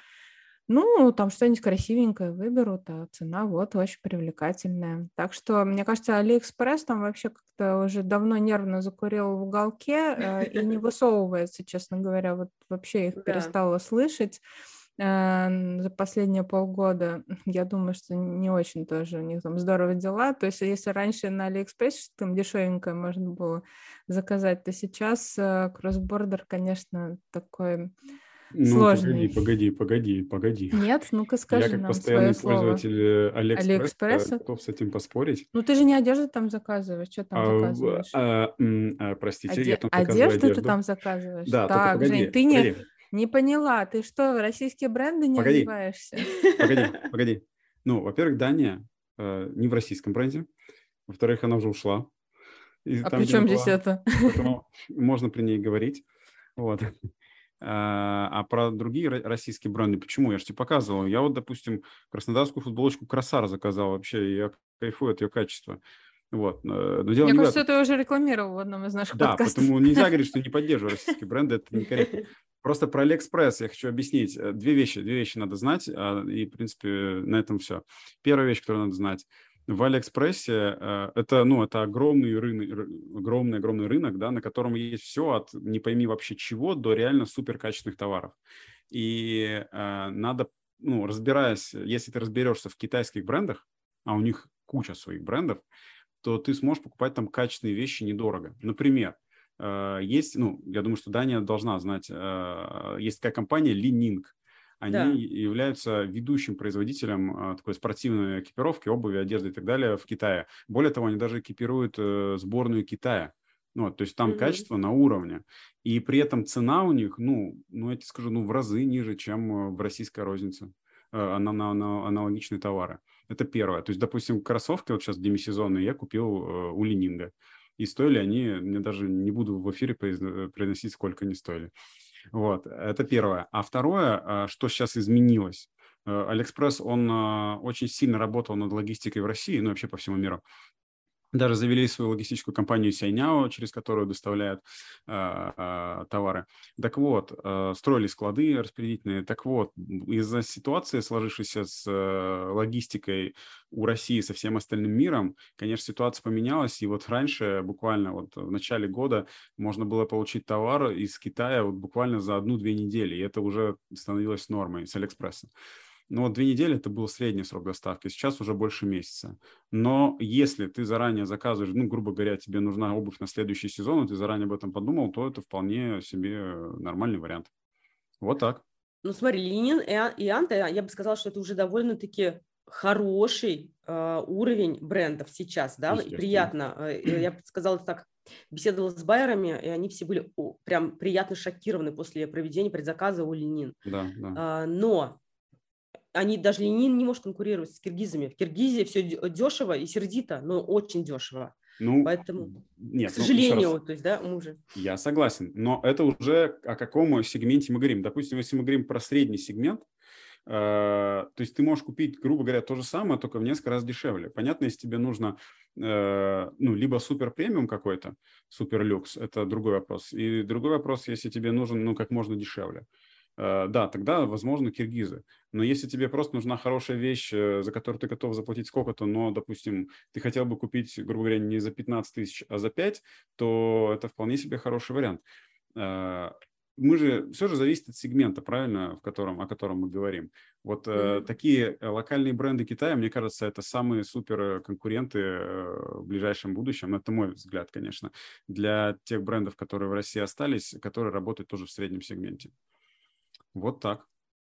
ну, там что-нибудь красивенькое выберут, а цена вот очень привлекательная. Так что, мне кажется, Алиэкспресс там вообще как-то уже давно нервно закурил в уголке э, и не высовывается, честно говоря, вот вообще их перестала слышать. Э, за последние полгода, я думаю, что не очень тоже у них там здорово дела. То есть если раньше на Алиэкспрессе там дешевенькое можно было заказать, то сейчас э, cross-border, конечно, такой ну, сложный. погоди, погоди, погоди, Нет, ну-ка скажи Я как нам постоянный свое пользователь слово. э, Алиэкспресса, Алиэкспресса? готов с этим поспорить. Ну ты же не одежду там заказываешь, что там А, заказываешь? а, а, простите, Оде- я там заказываю Одежду ты одежду. там заказываешь? Да, только так, погоди, Жень, ты не, погоди. Не поняла, ты что, российские бренды не Погоди. одеваешься? Погоди, погоди. Ну, во-первых, Дания э, не в российском бренде. Во-вторых, она уже ушла. И А там, при чем здесь была. это? Поэтому можно при ней говорить. Вот. А а про другие ро- российские бренды, почему? Я же тебе показывал. Я вот, допустим, краснодарскую футболочку Красар заказал вообще, и я кайфую от ее качества. Вот. э, Но дело Мне кажется, ты уже рекламировал в одном из наших Да, подкастов. потому нельзя говорить, что не поддерживаю российские бренды, это некорректно. Просто про Алиэкспресс я хочу объяснить. Э, Две вещи, две вещи надо знать, а, и, в принципе, на этом все. Первая вещь, которую надо знать. В Алиэкспрессе э, это, ну, это огромный рынок, ры- огромный, огромный рынок, да, на котором есть все от не пойми вообще чего до реально суперкачественных товаров. И э, надо, ну, разбираясь, если ты разберешься в китайских брендах, а у них куча своих брендов, то ты сможешь покупать там качественные вещи недорого. Например, есть, ну, я думаю, что Дания должна знать, э, есть такая компания Ning. Они Да. являются ведущим производителем э, такой спортивной экипировки, обуви, одежды и так далее в Китае. Более того, они даже экипируют э, сборную Китая. Ну, то есть там Мгм. качество на уровне. И при этом цена у них, ну, ну, я тебе скажу, ну, в разы ниже, чем э, в российской рознице э, на, на, на аналогичные товары. Это первое. То есть, допустим, кроссовки вот сейчас демисезонные я купил э, у Li-Ning а. И стоили они, я даже не буду в эфире произно- произносить, сколько они стоили. Вот, это первое. А второе, а, что сейчас изменилось. Э, Алиэкспресс, он очень сильно работал над логистикой в России, ну, вообще по всему миру. Даже завели свою логистическую компанию Сяйняо, через которую доставляют а, а, товары. Так вот, а, строили склады распределительные. Так вот, из-за ситуации, сложившейся с э, логистикой у России со всем остальным миром, конечно, ситуация поменялась. И вот раньше, буквально вот в начале года, можно было получить товар из Китая вот буквально за одну-две недели. И это уже становилось нормой с Алиэкспресса. Но вот две недели это был средний срок доставки, сейчас уже больше месяца. Но если ты заранее заказываешь, ну, грубо говоря, тебе нужна обувь на следующий сезон, и ты заранее об этом подумал, то это вполне себе нормальный вариант. Вот так. Ну, смотри, Ленин и Анта, я бы сказала, что это уже довольно-таки хороший э, уровень брендов сейчас, да, приятно. Э, я бы сказала так, беседовала с байерами, и они все были о, прям приятно шокированы после проведения предзаказа у Ленин. Да, да. А, но они даже Ленин не может конкурировать с киргизами. В Киргизии все дешево и сердито, но очень дешево. Ну, Поэтому, нет, к ну, сожалению, ну, то есть, да, уже... Я согласен, но это уже о каком сегменте мы говорим. Допустим, если мы говорим про средний сегмент, э, то есть ты можешь купить, грубо говоря, то же самое, только в несколько раз дешевле. Понятно, если тебе нужно, э, ну, либо супер премиум какой-то, супер люкс, это другой вопрос. И другой вопрос, если тебе нужен, ну, как можно дешевле. Э, да, тогда, возможно, киргизы. Но если тебе просто нужна хорошая вещь, э, за которую ты готов заплатить сколько-то, но, допустим, ты хотел бы купить, грубо говоря, не за 15 тысяч, а за 5, то это вполне себе хороший вариант. Э, мы же, все же зависит от сегмента, правильно, в котором, о котором мы говорим. Вот mm-hmm. такие локальные бренды Китая, мне кажется, это самые супер конкуренты в ближайшем будущем. Это мой взгляд, конечно, для тех брендов, которые в России остались, которые работают тоже в среднем сегменте. Вот так.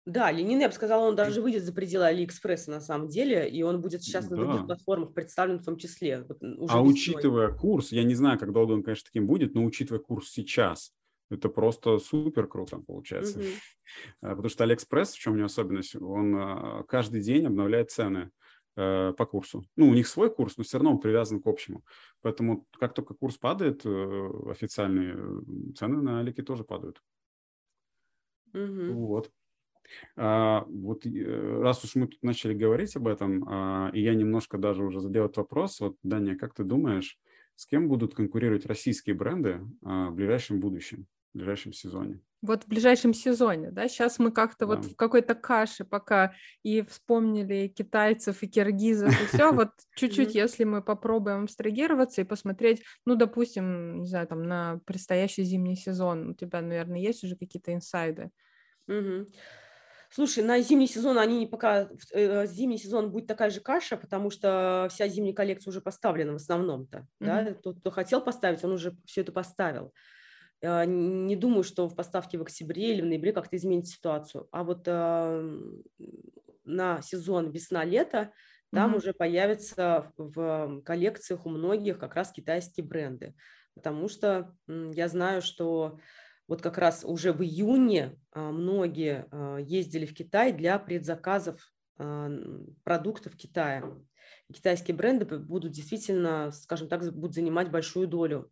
Да, Li-Ning, я бы сказала, он даже выйдет за пределы Алиэкспресса на самом деле, и он будет сейчас на да. других платформах представлен в том числе. Вот уже а весной. учитывая курс, я не знаю, как долго он, конечно, таким будет, но учитывая курс сейчас, это просто супер круто получается. Угу. Потому что Алиэкспресс, в чем у него особенность, он а, каждый день обновляет цены э, по курсу. Ну, у них свой курс, но все равно он привязан к общему. Поэтому как только курс падает, э, официальные э, цены на Алике тоже падают. Угу. Вот. А, вот э, раз уж мы тут начали говорить об этом, а, и я немножко даже уже задел этот вопрос, вот, Даня, как ты думаешь, с кем будут конкурировать российские бренды а, в ближайшем будущем, в ближайшем сезоне? Вот в ближайшем сезоне, да, сейчас мы как-то да. вот в какой-то каше пока и вспомнили китайцев, и киргизов, и все, вот чуть-чуть, если мы попробуем абстрагироваться и посмотреть, ну, допустим, не знаю, там, на предстоящий зимний сезон, у тебя, наверное, есть уже какие-то инсайды? Слушай, на зимний сезон они пока э, зимний сезон будет такая же каша, потому что вся зимняя коллекция уже поставлена в основном-то. Mm-hmm. Да? Тот, кто хотел поставить, он уже все это поставил. Э, не думаю, что в поставке в октябре или в ноябре как-то изменит ситуацию. А вот на сезон весна-лето там mm-hmm. уже появятся в коллекциях у многих как раз китайские бренды. Потому что я знаю, что вот как раз уже в июне а, многие а, ездили в Китай для предзаказов а, продуктов Китая. Китайские бренды будут действительно, скажем так, будут занимать большую долю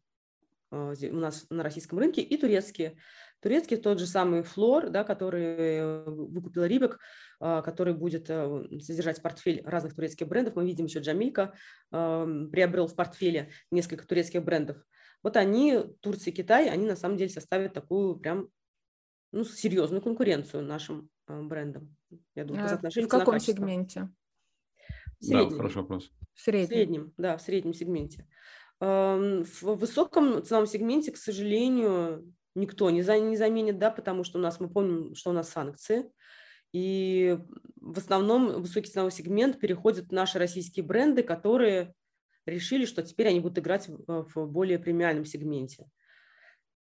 у нас на российском рынке, и турецкие. Турецкий тот же самый Флор, да, который э, выкупил Рибек, который будет э, содержать портфель разных турецких брендов. Мы видим еще Джамилька приобрел в портфеле несколько турецких брендов. Вот они, Турция и Китай, они на самом деле составят такую прям ну, серьезную конкуренцию нашим э, брендам. Я думаю, а В каком сегменте? В среднем. Да, хороший вопрос. В среднем. в среднем, да, в среднем сегменте. Эм, в высоком ценовом сегменте, к сожалению, никто не, за, не заменит, да, потому что у нас, мы помним, что у нас санкции, и в основном высокий ценовой сегмент переходят наши российские бренды, которые решили, что теперь они будут играть в, в более премиальном сегменте.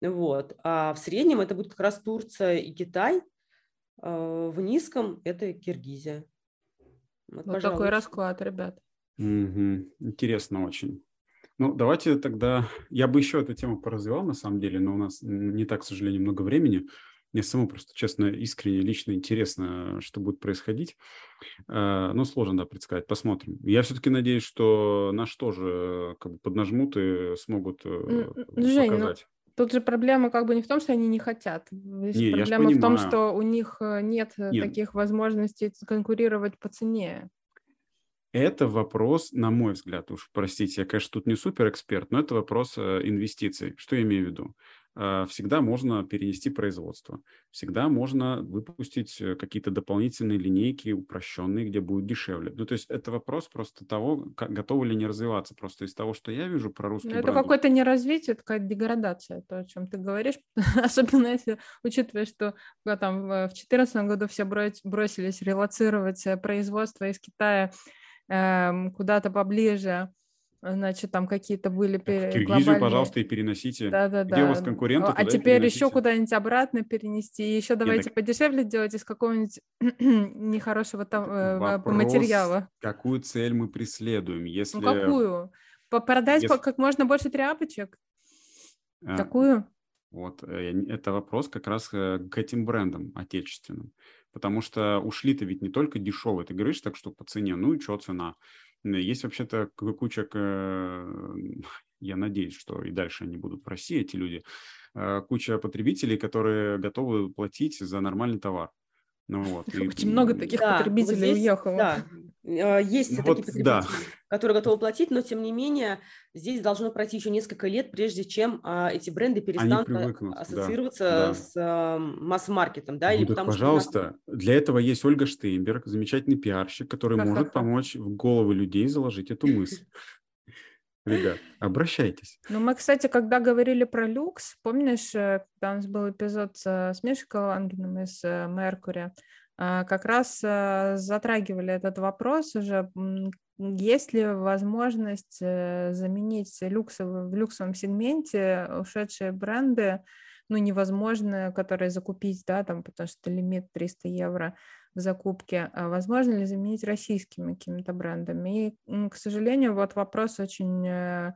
Вот. А в среднем это будет как раз Турция и Китай. А, в низком это Киргизия. Вот, вот такой расклад, ребят. Угу. Интересно очень. Ну, давайте тогда... Я бы еще эту тему поразвивал, на самом деле, но у нас не так, к сожалению, много времени. Мне самому просто, честно, искренне, лично интересно, что будет происходить. Э, ну, сложно, да, предсказать. Посмотрим. Я все-таки надеюсь, что наш тоже как бы поднажмут и смогут э, Жень, ну, показать. Ну, тут же проблема как бы не в том, что они не хотят. Здесь не, проблема в том, что у них э, нет, нет таких возможностей конкурировать по цене. Это вопрос, на мой взгляд, уж простите, я, конечно, тут не супер эксперт, но это вопрос инвестиций. Что я имею в виду? э, всегда можно перенести производство, всегда можно выпустить э, какие-то дополнительные линейки упрощенные, где будет дешевле. Ну, то есть это вопрос просто того, как, готовы ли они развиваться. Просто из того, что я вижу про русский Это какое-то не развитие, это какая-то деградация, то, о чем ты говоришь, особенно если учитывая, что там в 2014 году все бросились релацировать производство из Китая куда-то поближе значит, там какие-то были в Киргизию, глобальные... пожалуйста, и переносите. Да, да, да. Где у вас конкуренты, А теперь еще куда-нибудь обратно перенести, и еще давайте Нет, подешевле делать из какого-нибудь нехорошего там э, Вопрос, материала. Какую цель мы преследуем, если? Ну какую? Продать если... как можно больше тряпочек. А, какую? Вот э, это вопрос как раз э, к этим брендам отечественным, потому что ушли-то ведь не только дешевые. Ты говоришь так, что по цене, ну и что цена? Есть вообще-то куча, я надеюсь, что и дальше они будут в России, эти люди, э, куча потребителей, которые готовы платить за нормальный товар. Ну, вот, Очень и, много таких да, потребителей вот здесь, уехало. Да, э, есть ну, такие вот, потребители, да. которые готовы платить, но тем не менее здесь должно пройти еще несколько лет, прежде чем а, эти бренды перестанут ассоциироваться да, да. с а, масс-маркетом. Да, ну, или потому, пожалуйста, что... для этого есть Ольга Штейнберг, замечательный пиарщик, который может помочь в головы людей заложить эту мысль. Ребят, обращайтесь. Ну, мы, кстати, когда говорили про люкс, помнишь, э, когда у нас был эпизод с Мишей Калангиным из э, Меркури, а, как раз э, затрагивали этот вопрос уже, есть ли возможность заменить люксовый, в люксовом сегменте ушедшие бренды, ну, невозможно, которые закупить, да, там, потому что лимит 300 евро, в закупке, а возможно ли заменить российскими какими-то брендами. И, к сожалению, вот вопрос очень э,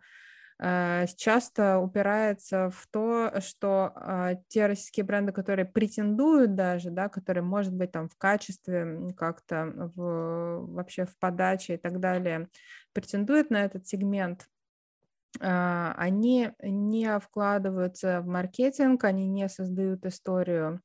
э, часто упирается в то, что а, те российские бренды, которые претендуют даже, да, которые, может быть, там в качестве как-то в, вообще в подаче и так далее, претендуют на этот сегмент, а, они не вкладываются в маркетинг, они не создают историю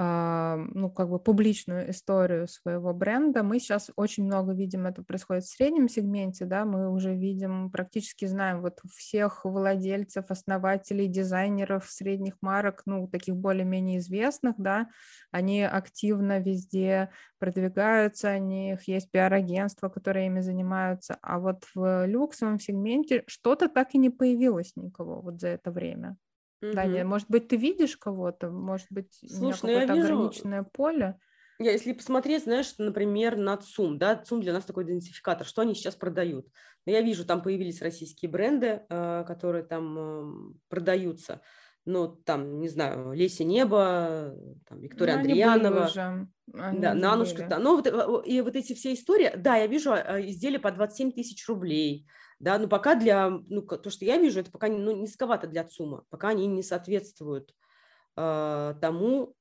ну, как бы публичную историю своего бренда. Мы сейчас очень много видим, это происходит в среднем сегменте, да, мы уже видим, практически знаем вот всех владельцев, основателей, дизайнеров средних марок, ну, таких более-менее известных, да, они активно везде продвигаются, у них есть пиар-агентства, которые ими занимаются, а вот в люксовом сегменте что-то так и не появилось никого вот за это время. Угу. Даня, может быть, ты видишь кого-то, может быть, Слушай, у меня ну какое-то вижу... ограниченное поле. Я, если посмотреть, знаешь, например, на ЦУМ, да, ЦУМ для нас такой идентификатор, что они сейчас продают. Но я вижу, там появились российские бренды, э, которые там э, продаются. Ну, там, не знаю, Леся Небо, там, Виктория ну, Андреянова. Уже. да, Нанушка. Да. Ну, вот, и вот эти все истории, да, я вижу а, изделия по 27 тысяч рублей, да, но пока для, ну, то, что я вижу, это пока ну, низковато для ЦУМа, пока они не соответствуют э, тому,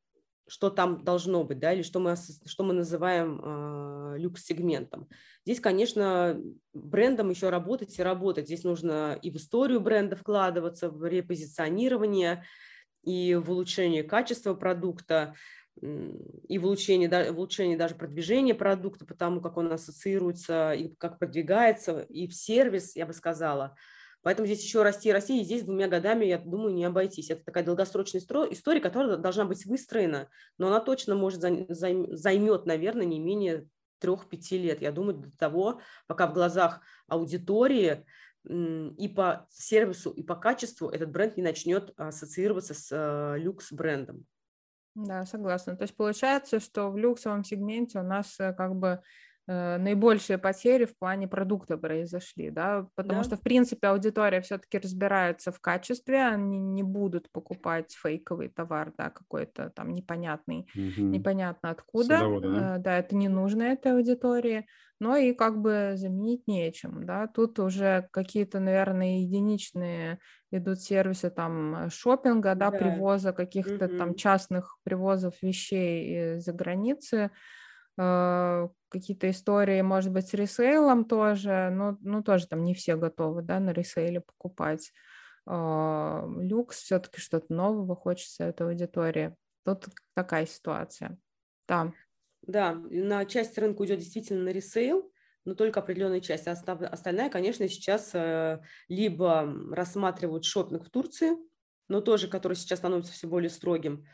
что там должно быть, да, или что мы, что мы называем э, люкс-сегментом. Здесь, конечно, брендом еще работать и работать. Здесь нужно и в историю бренда вкладываться, в репозиционирование, и в улучшение качества продукта и в улучшении, в улучшении даже продвижения продукта, потому как он ассоциируется и как продвигается, и в сервис, я бы сказала. Поэтому здесь еще расти и расти, и здесь двумя годами, я думаю, не обойтись. Это такая долгосрочная история, которая должна быть выстроена, но она точно может займет, наверное, не менее трех-пяти лет. Я думаю, до того, пока в глазах аудитории и по сервису, и по качеству этот бренд не начнет ассоциироваться с э, люкс-брендом. Да, согласна. То есть получается, что в люксовом сегменте у нас э, как бы э, наибольшие потери в плане продукта произошли, да, потому да. что, в принципе, аудитория все-таки разбирается в качестве, они не будут покупать фейковый товар, да, какой-то там непонятный, угу. непонятно откуда, Садовода, да? Э, да, это не нужно этой аудитории, но и как бы заменить нечем, да, тут уже какие-то, наверное, единичные идут сервисы там шопинга, да, да. привоза каких-то mm там частных привозов вещей из-за границы, э, какие-то истории, может быть, с ресейлом тоже, но ну, тоже там не все готовы, да, на ресейле покупать. Э, люкс все-таки что-то нового хочется этой аудитории. Тут такая ситуация. Да. Да, на часть рынка уйдет действительно на ресейл, но только определенная часть. А остальная, конечно, сейчас э, либо рассматривают шопинг в Турции, но тоже, который сейчас становится все более строгим.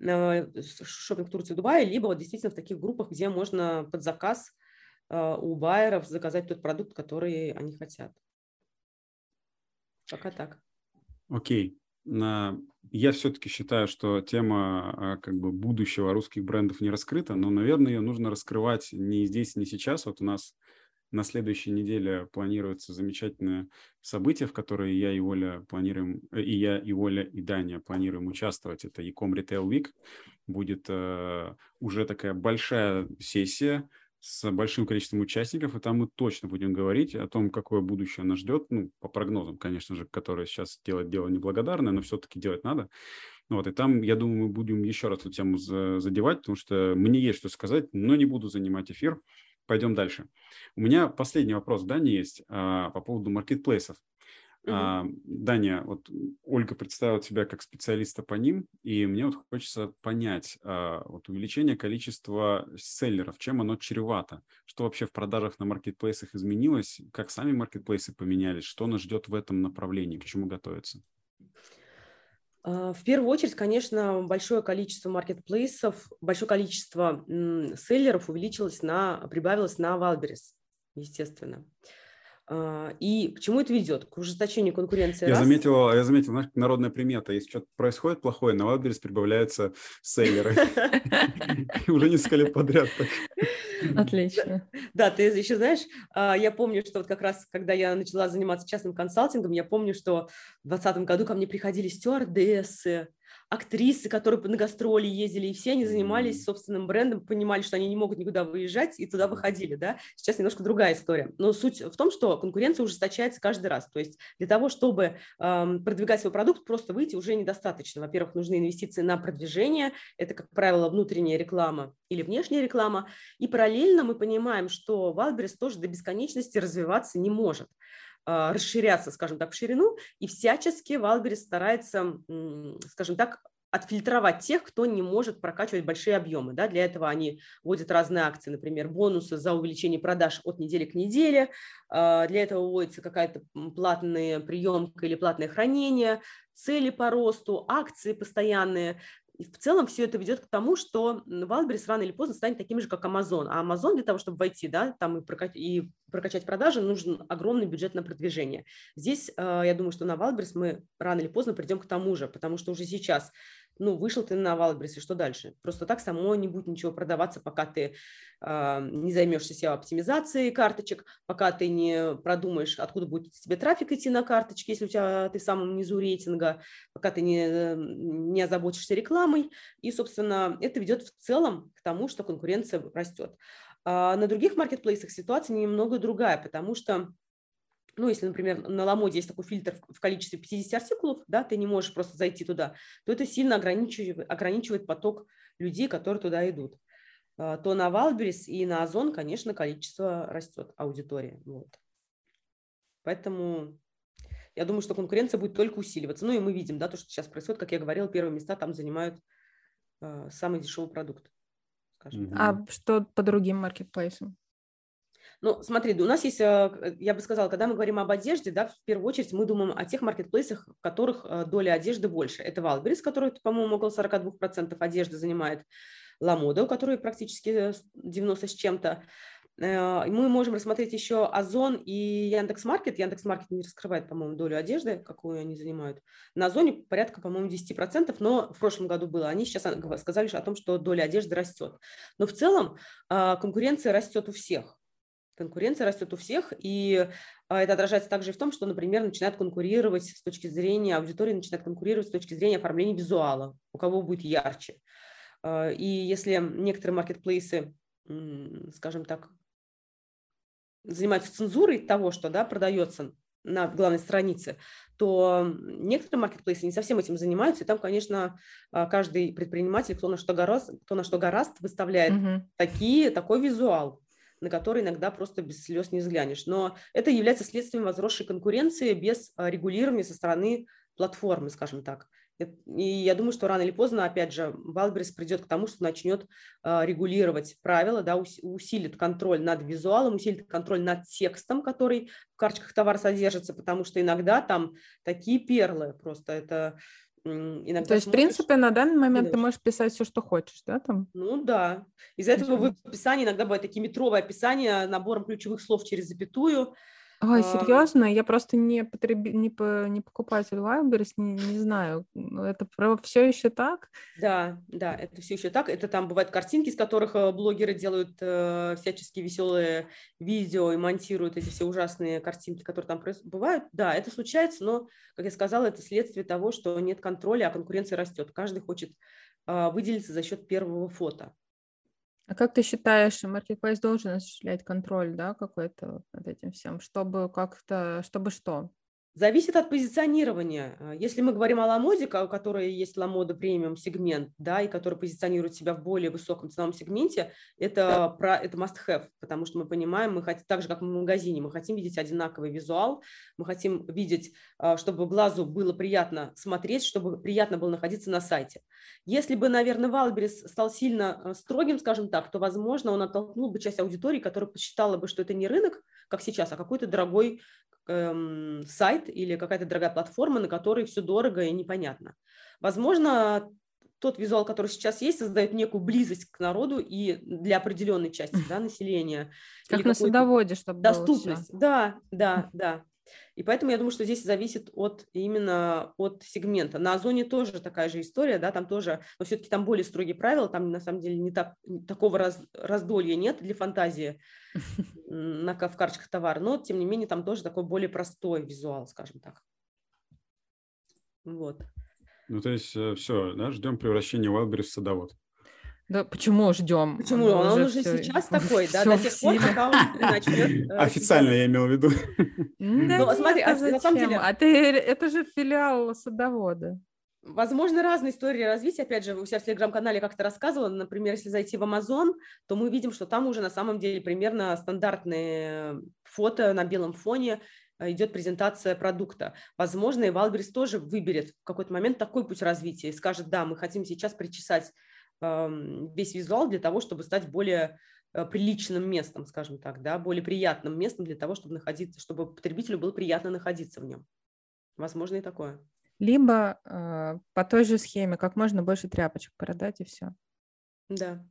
Шопинг Турции Дубае, либо вот действительно в таких группах, где можно под заказ у байеров заказать тот продукт, который они хотят. Пока так. Окей. Я все-таки считаю, что тема а, как бы будущего русских брендов не раскрыта, но, наверное, ее нужно раскрывать не здесь, не сейчас. Вот у нас на следующей неделе планируется замечательное событие, в которое я и Оля планируем, э, и я, и Оля, и Даня планируем участвовать. Это Ecom Retail Week. Будет э, уже такая большая сессия с большим количеством участников, и там мы точно будем говорить о том, какое будущее нас ждет, ну, по прогнозам, конечно же, которые сейчас делать дело неблагодарное, но все-таки делать надо. Вот, и там, я думаю, мы будем еще раз эту тему задевать, потому что мне есть что сказать, но не буду занимать эфир. Пойдем дальше. У меня последний вопрос, да, не есть а, по поводу маркетплейсов. А, Даня, вот Ольга представила тебя как специалиста по ним, и мне вот хочется понять, а, вот увеличение количества селлеров, чем оно чревато? Что вообще в продажах на маркетплейсах изменилось? Как сами маркетплейсы поменялись? Что нас ждет в этом направлении? К чему готовиться? А, в первую очередь, конечно, большое количество маркетплейсов, большое количество селлеров увеличилось на, прибавилось на Wildberries, естественно. А, и к чему это ведет? К ужесточению конкуренции. Я раз. заметил, я заметил, знаешь, народная примета. Если что-то происходит плохое, на Wildberries прибавляются селлеры. Уже несколько лет подряд. Отлично. Да, ты еще знаешь, а, я помню, что вот как раз, когда я начала заниматься частным консалтингом, я помню, что в 2020 году ко мне приходили стюардессы, актрисы, которые на гастроли ездили, и все они занимались собственным брендом, понимали, что они не могут никуда выезжать, и туда выходили, да. Сейчас немножко другая история. Но суть в том, что конкуренция ужесточается каждый раз. То есть для того, чтобы эм, продвигать свой продукт, просто выйти уже недостаточно. Во-первых, нужны инвестиции на продвижение, это, как правило, внутренняя реклама или внешняя реклама, и параллельно мы понимаем, что Wildberries тоже до бесконечности развиваться не может. А, расширяться, скажем так, в ширину, и всячески Wildberries старается, скажем так, отфильтровать тех, кто не может прокачивать большие объемы. Да? Для этого они вводят разные акции, например, бонусы за увеличение продаж от недели к неделе. А, для этого вводится какая-то платная приемка или платное хранение, цели по росту, акции постоянные. И в целом все это ведет к тому, что Wildberries рано или поздно станет таким же, как Amazon. А Amazon для того, чтобы войти, да, там и, прокачать, и прокачать продажи, нужен огромный бюджет на продвижение. Здесь, э, я думаю, что на Wildberries мы рано или поздно придем к тому же, потому что уже сейчас ну, вышел ты на Wildberries, и что дальше? Просто так само не будет ничего продаваться, пока ты э, не займешься SEO-оптимизацией карточек, пока ты не продумаешь, откуда будет тебе трафик идти на карточки, если у тебя ты в самом низу рейтинга, пока ты не, не озаботишься рекламой. И, собственно, это ведет в целом к тому, что конкуренция растет. А на других маркетплейсах ситуация немного другая, потому что ну, если, например, на Ламоде есть такой фильтр в количестве 50 артикулов, да, ты не можешь просто зайти туда, то это сильно ограничивает, ограничивает поток людей, которые туда идут. А, то на Валберис и на Озон, конечно, количество растет, аудитория. Вот. Поэтому я думаю, что конкуренция будет только усиливаться. Ну и мы видим, да, то, что сейчас происходит, как я говорила, первые места там занимают э, самый дешевый продукт. Скажем. А что по другим маркетплейсам? Ну, смотри, у нас есть, э, я бы сказала, когда мы говорим об одежде, да, в первую очередь мы думаем о тех маркетплейсах, в которых э, доля одежды больше. Это Валберис, который, по-моему, около 42% одежды занимает, Ламода, у которой практически 90 с чем-то. Э, мы можем рассмотреть еще Озон и Яндекс.Маркет. Яндекс.Маркет не раскрывает, по-моему, долю одежды, какую они занимают. На Озоне порядка, по-моему, 10%, но в прошлом году было. Они сейчас сказали о том, что доля одежды растет. Но в целом конкуренция растет у всех. Конкуренция растет у всех, и а, это отражается также и в том, что, например, начинают конкурировать с точки зрения, аудитории начинает конкурировать с точки зрения оформления визуала, у кого будет ярче. А, и если некоторые маркетплейсы, скажем так, занимаются цензурой того, что да, продается на главной странице, то некоторые маркетплейсы не совсем этим занимаются, и там, конечно, а, каждый предприниматель, кто на что гораст, кто на что гораст выставляет угу. такие, такой визуал на который иногда просто без слез не взглянешь. Но это является следствием возросшей конкуренции без а, регулирования со стороны платформы, скажем так. И я думаю, что рано или поздно, опять же, Wildberries придет к тому, что начнет э, регулировать правила, да, усилит контроль над визуалом, усилит контроль над текстом, который в карточках товара содержится, потому что иногда там такие перлы просто это Иногда То есть, смотришь, в принципе, на данный момент ты можешь писать все, что хочешь, да, там? Ну да. Из-за этого в описании иногда бывают такие метровые описания набором ключевых слов через запятую. Ой, а, серьезно? Я просто не, потреби... не, по... не покупатель Wildberries, не, не знаю. Это все еще так? Да, да, это все еще так. Это там бывают картинки, из которых э, блогеры делают э, всяческие веселые видео и монтируют эти все ужасные картинки, которые там бывают. Да, это случается, но, как я сказала, это следствие того, что нет контроля, а конкуренция растет. Каждый хочет э, выделиться за счет первого фото. А как ты считаешь, Marketplace должен осуществлять контроль, да, какой-то над этим всем, чтобы как-то, чтобы что? Зависит от позиционирования. А, если мы говорим о Ламоде, у которой есть Ламода премиум сегмент, да, и который позиционирует себя в более высоком ценовом сегменте, это, про, это must have, потому что мы понимаем, мы хотим, так же, как в магазине, мы хотим видеть одинаковый визуал, мы хотим видеть, а, чтобы глазу было приятно смотреть, чтобы приятно было находиться на сайте. Если бы, наверное, Wildberries стал сильно а, строгим, скажем так, то, возможно, он оттолкнул бы часть аудитории, которая посчитала бы, что это не рынок, как сейчас, а какой-то дорогой эм, сайт или какая-то дорогая платформа, на которой все дорого и непонятно. Возможно, тот визуал, который сейчас есть, создает некую близость к народу и для определенной части да, населения. Как на Садоводе, чтобы Доступность, да, да, да. И поэтому я думаю, что здесь зависит от именно от сегмента. На Озоне тоже такая же история, да, там тоже, но все-таки там более строгие правила, там на самом деле не так, такого раз, раздолья нет для фантазии на, в карточках товара, но тем не менее там тоже такой более простой визуал, скажем так. Вот. Ну, то есть э, все, да, ждем превращения Wildberries в садовод. Да почему ждем? Почему? Он, он уже, уже сейчас такой, да, до тех пор, пока он начнет... Э, Официально я имел в виду. Ну, смотри, а на самом деле... А ты, это же филиал садовода. Возможно, разные истории развития. Опять же, у себя в телеграм-канале как-то рассказывала. Например, если зайти в Amazon, то мы видим, что там уже на самом деле примерно стандартные фото на белом фоне э, идет презентация продукта. Возможно, и Валберис тоже выберет в какой-то момент такой путь развития и скажет, да, мы хотим сейчас причесать весь визуал для того, чтобы стать более э, приличным местом, скажем так, да, более приятным местом для того, чтобы находиться, чтобы потребителю было приятно находиться в нем. Возможно и такое. Либо э, по той же схеме, как можно больше тряпочек продать и все. Да.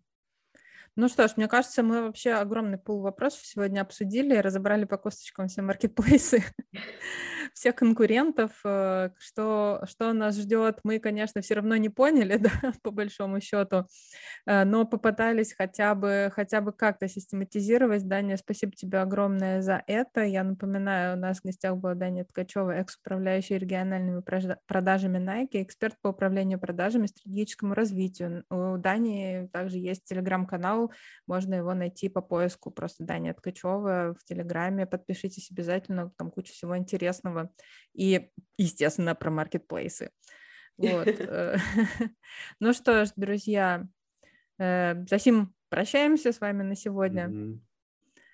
Ну что ж, мне кажется, мы вообще огромный пул вопросов сегодня обсудили, разобрали по косточкам все маркетплейсы, всех конкурентов, э, что, что нас ждет, мы, конечно, все равно не поняли, да, по большому счету, э, но попытались хотя бы, хотя бы как-то систематизировать. Даня, спасибо тебе огромное за это. Я напоминаю, у нас в гостях была Даня Ткачева, экс-управляющая региональными продажами Nike, эксперт по управлению продажами, стратегическому развитию. У Дани также есть телеграм-канал можно его найти по поиску просто Дани Ткачева в Телеграме. Подпишитесь обязательно, там куча всего интересного. И, естественно, про маркетплейсы. Вот. Э, ну что ж, друзья, э, Засим, прощаемся с вами на сегодня.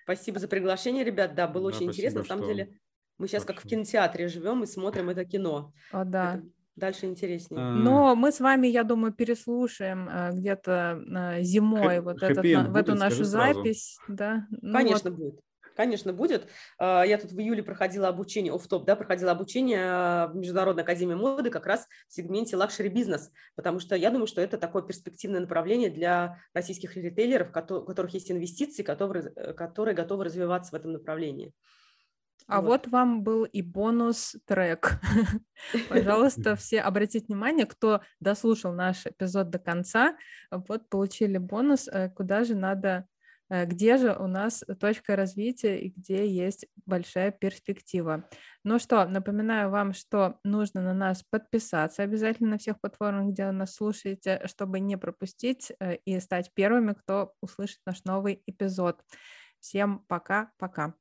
Спасибо за приглашение, ребят. Да, было очень интересно. На самом деле, мы сейчас как в кинотеатре живем и смотрим это кино. О, да дальше интереснее. А... Но мы с вами, я думаю, переслушаем э, где-то э, зимой Х- вот этот, на, в эту нашу запись. Да? Ну, Конечно, вот. будет. Конечно, будет. А, я тут в июле проходила обучение, офтоп, да, проходила обучение э, в Международной академии моды как раз в сегменте luxury бизнес, потому что я думаю, что это такое перспективное направление для российских ритейлеров, у которых есть инвестиции, которые, которые готовы развиваться в этом направлении. А вот. вот вам был и бонус-трек. Пожалуйста, все обратите внимание, кто дослушал наш эпизод до конца, вот получили бонус, э, куда же надо, э, где же у нас точка развития и где есть большая перспектива. Ну что, напоминаю вам, что нужно на нас подписаться обязательно на всех платформах, где нас слушаете, чтобы не пропустить э, и стать первыми, кто услышит наш новый эпизод. Всем пока-пока.